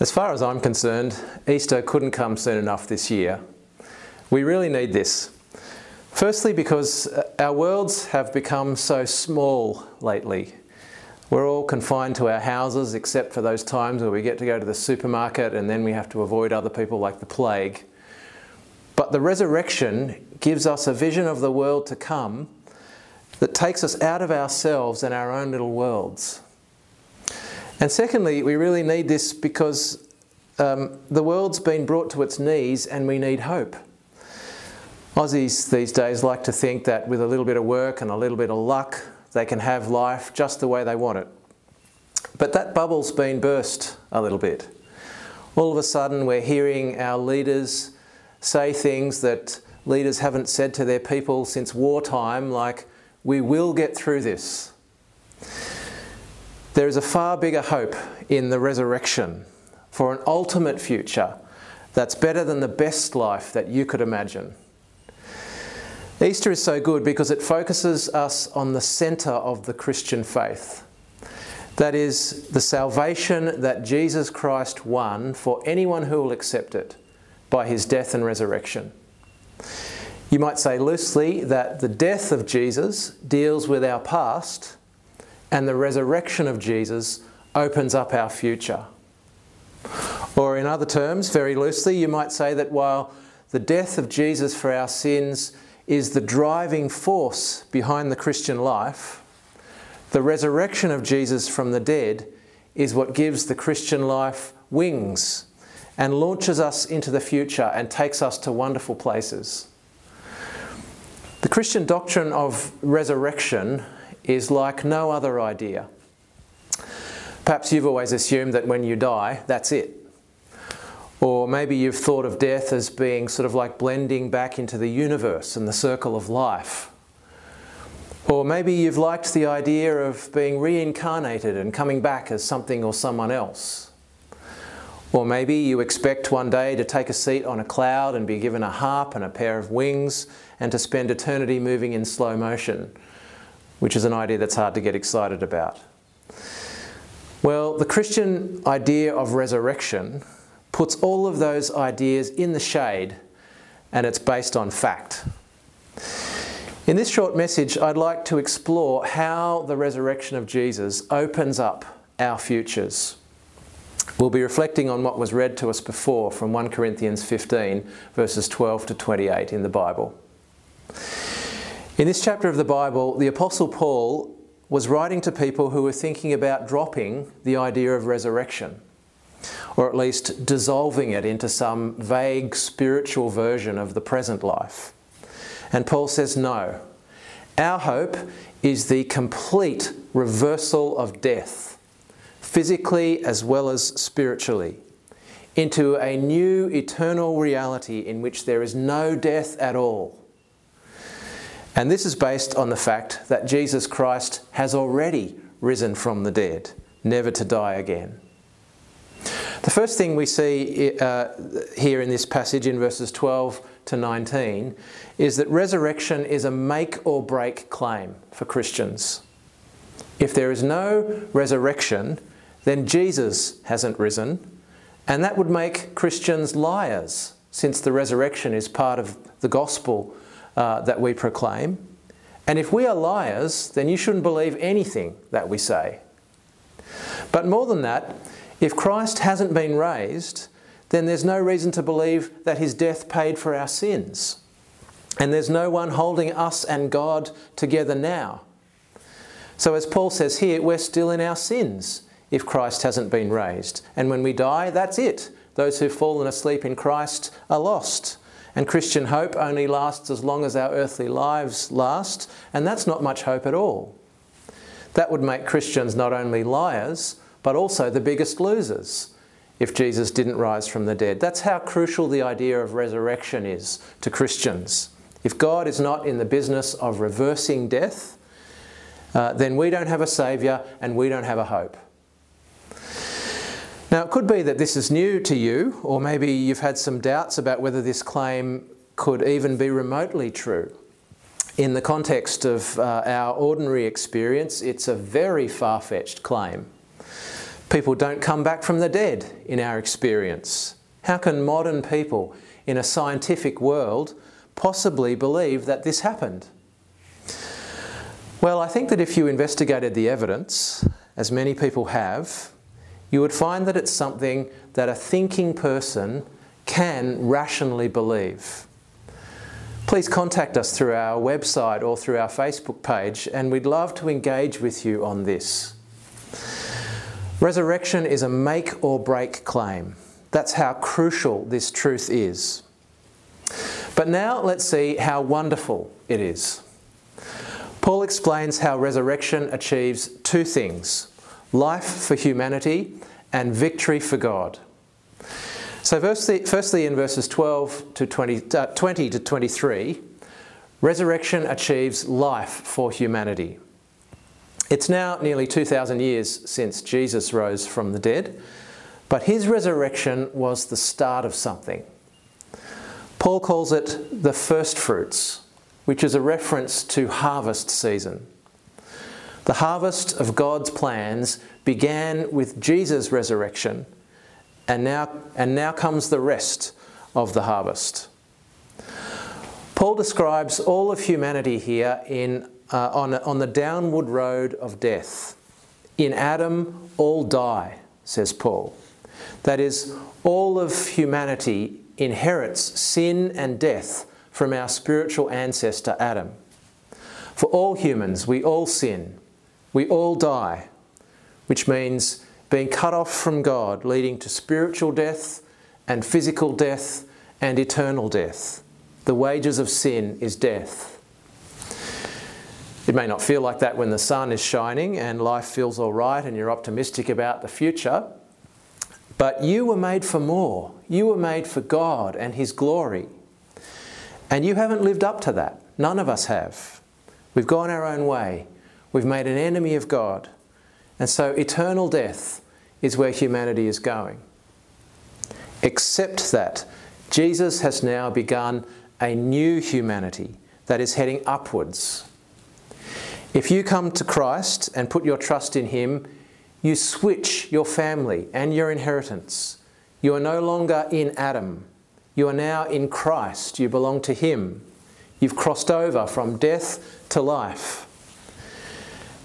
As far as I'm concerned, Easter couldn't come soon enough this year. We really need this. Firstly, because uh, our worlds have become so small lately. We're all confined to our houses except for those times where we get to go to the supermarket and then we have to avoid other people like the plague. But the resurrection gives us a vision of the world to come that takes us out of ourselves and our own little worlds. And secondly, we really need this because um, the world's been brought to its knees and we need hope. Aussies these days like to think that with a little bit of work and a little bit of luck, they can have life just the way they want it. But that bubble's been burst a little bit. All of a sudden, we're hearing our leaders say things that leaders haven't said to their people since wartime, like, we will get through this. There is a far bigger hope in the resurrection for an ultimate future that's better than the best life that you could imagine. Easter is so good because it focuses us on the centre of the Christian faith. That is, the salvation that Jesus Christ won for anyone who will accept it by his death and resurrection. You might say loosely that the death of Jesus deals with our past and the resurrection of Jesus opens up our future. Or, in other terms, very loosely, you might say that while the death of Jesus for our sins is the driving force behind the Christian life, the resurrection of Jesus from the dead is what gives the Christian life wings and launches us into the future and takes us to wonderful places. The Christian doctrine of resurrection is like no other idea. Perhaps you've always assumed that when you die, that's it. Or maybe you've thought of death as being sort of like blending back into the universe and the circle of life. Or maybe you've liked the idea of being reincarnated and coming back as something or someone else. Or maybe you expect one day to take a seat on a cloud and be given a harp and a pair of wings and to spend eternity moving in slow motion, which is an idea that's hard to get excited about. Well, the Christian idea of resurrection puts all of those ideas in the shade and it's based on fact. In this short message, I'd like to explore how the resurrection of Jesus opens up our futures. We'll be reflecting on what was read to us before from 1 Corinthians 15, verses 12 to 28 in the Bible. In this chapter of the Bible, the Apostle Paul was writing to people who were thinking about dropping the idea of resurrection, or at least dissolving it into some vague spiritual version of the present life. And Paul says, no. Our hope is the complete reversal of death, physically as well as spiritually, into a new eternal reality in which there is no death at all and this is based on the fact that Jesus Christ has already risen from the dead, never to die again. The first thing we see uh, here in this passage in verses 12 to 19 is that resurrection is a make or break claim for Christians. If there is no resurrection, then Jesus hasn't risen, and that would make Christians liars, since the resurrection is part of the gospel uh, that we proclaim. And if we are liars, then you shouldn't believe anything that we say. But more than that, if Christ hasn't been raised, then there's no reason to believe that his death paid for our sins. And there's no one holding us and God together now. So, as Paul says here, we're still in our sins if Christ hasn't been raised. And when we die, that's it. Those who've fallen asleep in Christ are lost. And Christian hope only lasts as long as our earthly lives last, and that's not much hope at all. That would make Christians not only liars, but also the biggest losers if Jesus didn't rise from the dead. That's how crucial the idea of resurrection is to Christians. If God is not in the business of reversing death, uh, then we don't have a Saviour and we don't have a hope. Now, it could be that this is new to you, or maybe you've had some doubts about whether this claim could even be remotely true. In the context of uh, our ordinary experience, it's a very far fetched claim. People don't come back from the dead in our experience. How can modern people in a scientific world possibly believe that this happened? Well, I think that if you investigated the evidence, as many people have, you would find that it's something that a thinking person can rationally believe. Please contact us through our website or through our Facebook page, and we'd love to engage with you on this. Resurrection is a make or break claim. That's how crucial this truth is. But now let's see how wonderful it is. Paul explains how resurrection achieves two things life for humanity and victory for God. So, firstly, firstly in verses 12 to 20, uh, 20 to 23, resurrection achieves life for humanity. It's now nearly 2,000 years since Jesus rose from the dead, but his resurrection was the start of something. Paul calls it the first fruits, which is a reference to harvest season. The harvest of God's plans began with Jesus' resurrection and now, and now comes the rest of the harvest. Paul describes all of humanity here in, uh, on, on the downward road of death. In Adam, all die, says Paul. That is, all of humanity inherits sin and death from our spiritual ancestor Adam. For all humans, we all sin, we all die, which means being cut off from God, leading to spiritual death and physical death and eternal death. The wages of sin is death. It may not feel like that when the sun is shining and life feels all right and you're optimistic about the future, but you were made for more. You were made for God and His glory. And you haven't lived up to that. None of us have. We've gone our own way. We've made an enemy of God. And so eternal death is where humanity is going. Except that Jesus has now begun a new humanity that is heading upwards. If you come to Christ and put your trust in Him, you switch your family and your inheritance. You are no longer in Adam. You are now in Christ. You belong to Him. You've crossed over from death to life.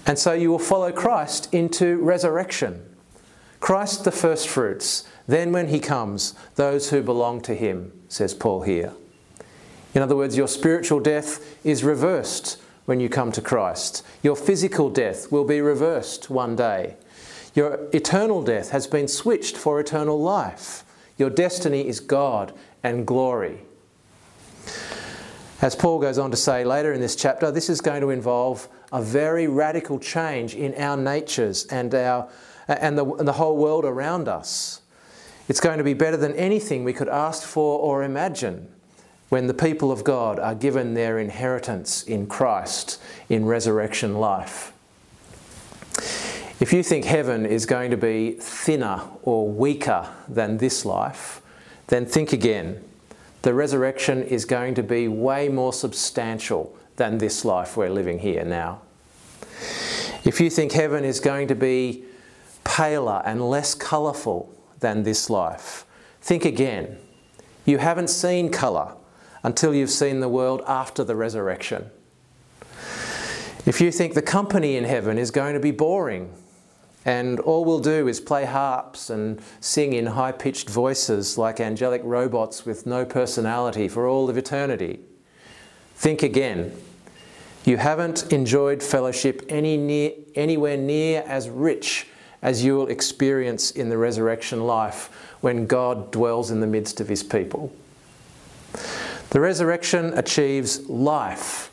And so you will follow Christ into resurrection. Christ the first fruits, then when he comes, those who belong to him, says Paul here. In other words, your spiritual death is reversed when you come to Christ. Your physical death will be reversed one day. Your eternal death has been switched for eternal life. Your destiny is God and glory. As Paul goes on to say later in this chapter, this is going to involve a very radical change in our natures and, our, and, the, and the whole world around us. It's going to be better than anything we could ask for or imagine when the people of God are given their inheritance in Christ in resurrection life. If you think heaven is going to be thinner or weaker than this life, then think again. The resurrection is going to be way more substantial than this life we're living here now. If you think heaven is going to be paler and less colourful than this life, think again. You haven't seen colour until you've seen the world after the resurrection. If you think the company in heaven is going to be boring and all we'll do is play harps and sing in high pitched voices like angelic robots with no personality for all of eternity, think again. You haven't enjoyed fellowship any near, anywhere near as rich as you will experience in the resurrection life when God dwells in the midst of his people. The resurrection achieves life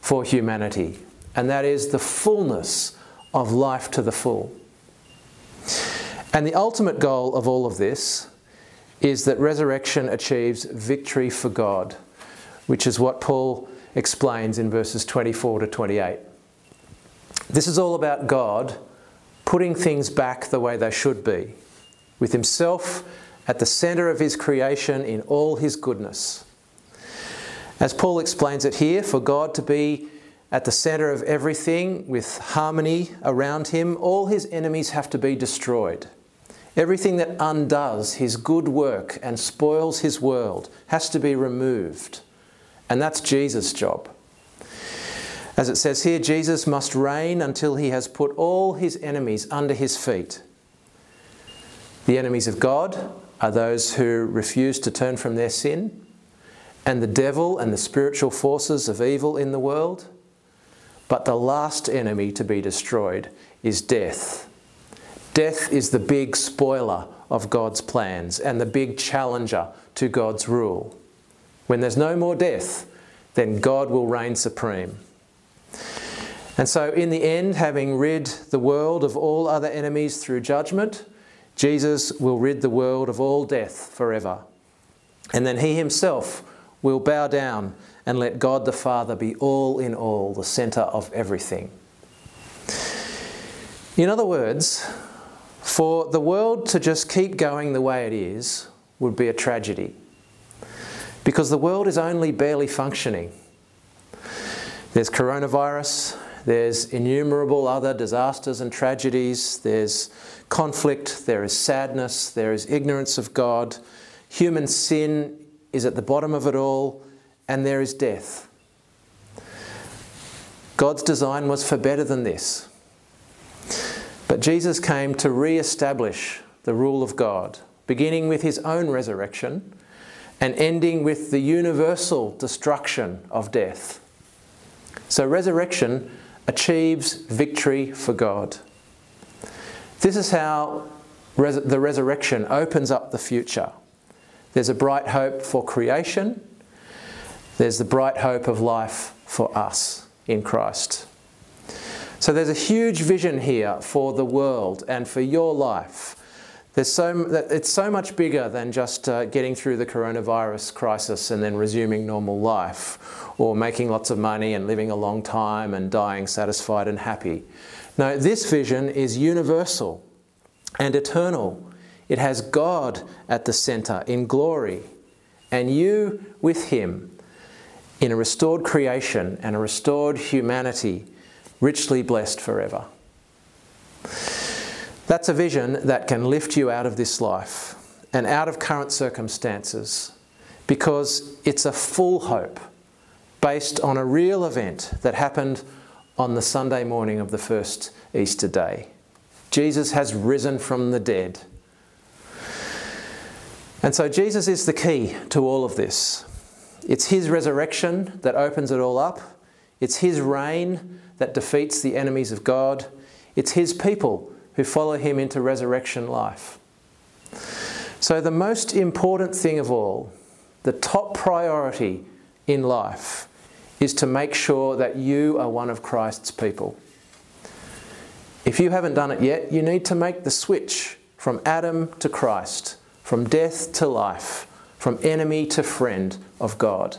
for humanity, and that is the fullness of life to the full. And the ultimate goal of all of this is that resurrection achieves victory for God, which is what Paul explains in verses 24 to 28. This is all about God putting things back the way they should be, with Himself at the centre of His creation in all His goodness. As Paul explains it here, for God to be at the center of everything with harmony around him, all his enemies have to be destroyed. Everything that undoes his good work and spoils his world has to be removed. And that's Jesus' job. As it says here, Jesus must reign until he has put all his enemies under his feet. The enemies of God are those who refuse to turn from their sin, and the devil and the spiritual forces of evil in the world. But the last enemy to be destroyed is death. Death is the big spoiler of God's plans and the big challenger to God's rule. When there's no more death, then God will reign supreme. And so, in the end, having rid the world of all other enemies through judgment, Jesus will rid the world of all death forever. And then he himself will bow down and let God the Father be all in all, the centre of everything. In other words, for the world to just keep going the way it is would be a tragedy. Because the world is only barely functioning. There's coronavirus, there's innumerable other disasters and tragedies. There's conflict, there is sadness, there is ignorance of God. Human sin is at the bottom of it all, and there is death. God's design was for better than this. But Jesus came to re establish the rule of God, beginning with his own resurrection and ending with the universal destruction of death. So, resurrection achieves victory for God. This is how res- the resurrection opens up the future. There's a bright hope for creation, there's the bright hope of life for us in Christ. So there's a huge vision here for the world and for your life. There's so, it's so much bigger than just uh, getting through the coronavirus crisis and then resuming normal life, or making lots of money and living a long time and dying satisfied and happy. No, this vision is universal and eternal. It has God at the centre in glory, and you with Him in a restored creation and a restored humanity, richly blessed forever. That's a vision that can lift you out of this life and out of current circumstances because it's a full hope based on a real event that happened on the Sunday morning of the first Easter day. Jesus has risen from the dead. And so Jesus is the key to all of this. It's his resurrection that opens it all up. It's his reign that defeats the enemies of God. It's his people who follow him into resurrection life. So, the most important thing of all, the top priority in life, is to make sure that you are one of Christ's people. If you haven't done it yet, you need to make the switch from Adam to Christ, from death to life, from enemy to friend of God.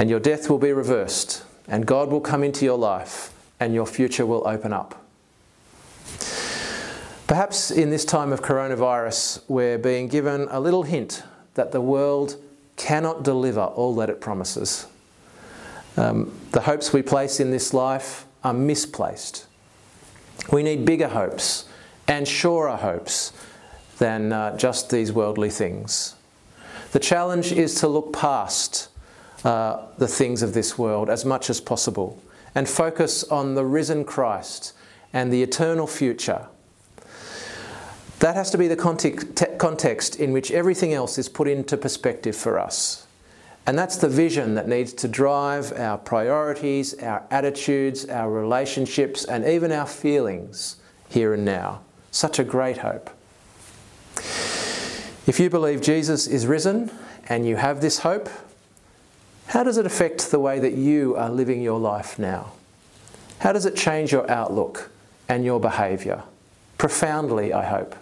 And your death will be reversed, and God will come into your life, and your future will open up. Perhaps in this time of coronavirus, we're being given a little hint that the world cannot deliver all that it promises. Um, the hopes we place in this life are misplaced. We need bigger hopes and surer hopes than uh, just these worldly things. The challenge is to look past uh, the things of this world as much as possible and focus on the risen Christ and the eternal future that has to be the context in which everything else is put into perspective for us. And that's the vision that needs to drive our priorities, our attitudes, our relationships, and even our feelings here and now. Such a great hope. If you believe Jesus is risen and you have this hope, how does it affect the way that you are living your life now? How does it change your outlook and your behaviour? Profoundly, I hope.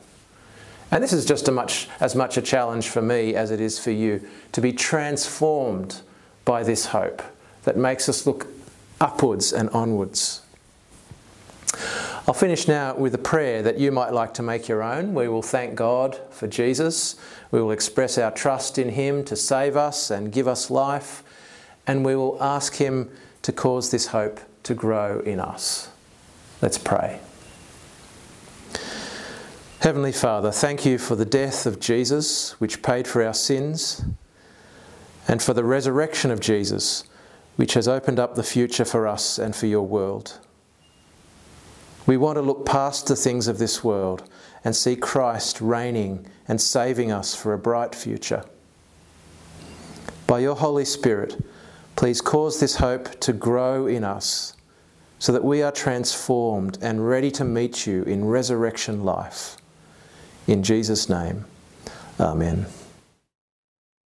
And this is just much, as much a challenge for me as it is for you to be transformed by this hope that makes us look upwards and onwards. I'll finish now with a prayer that you might like to make your own. We will thank God for Jesus. We will express our trust in Him to save us and give us life. And we will ask Him to cause this hope to grow in us. Let's pray. Heavenly Father, thank you for the death of Jesus, which paid for our sins, and for the resurrection of Jesus, which has opened up the future for us and for your world. We want to look past the things of this world and see Christ reigning and saving us for a bright future. By your Holy Spirit, please cause this hope to grow in us so that we are transformed and ready to meet you in resurrection life. In Jesus' name, Amen.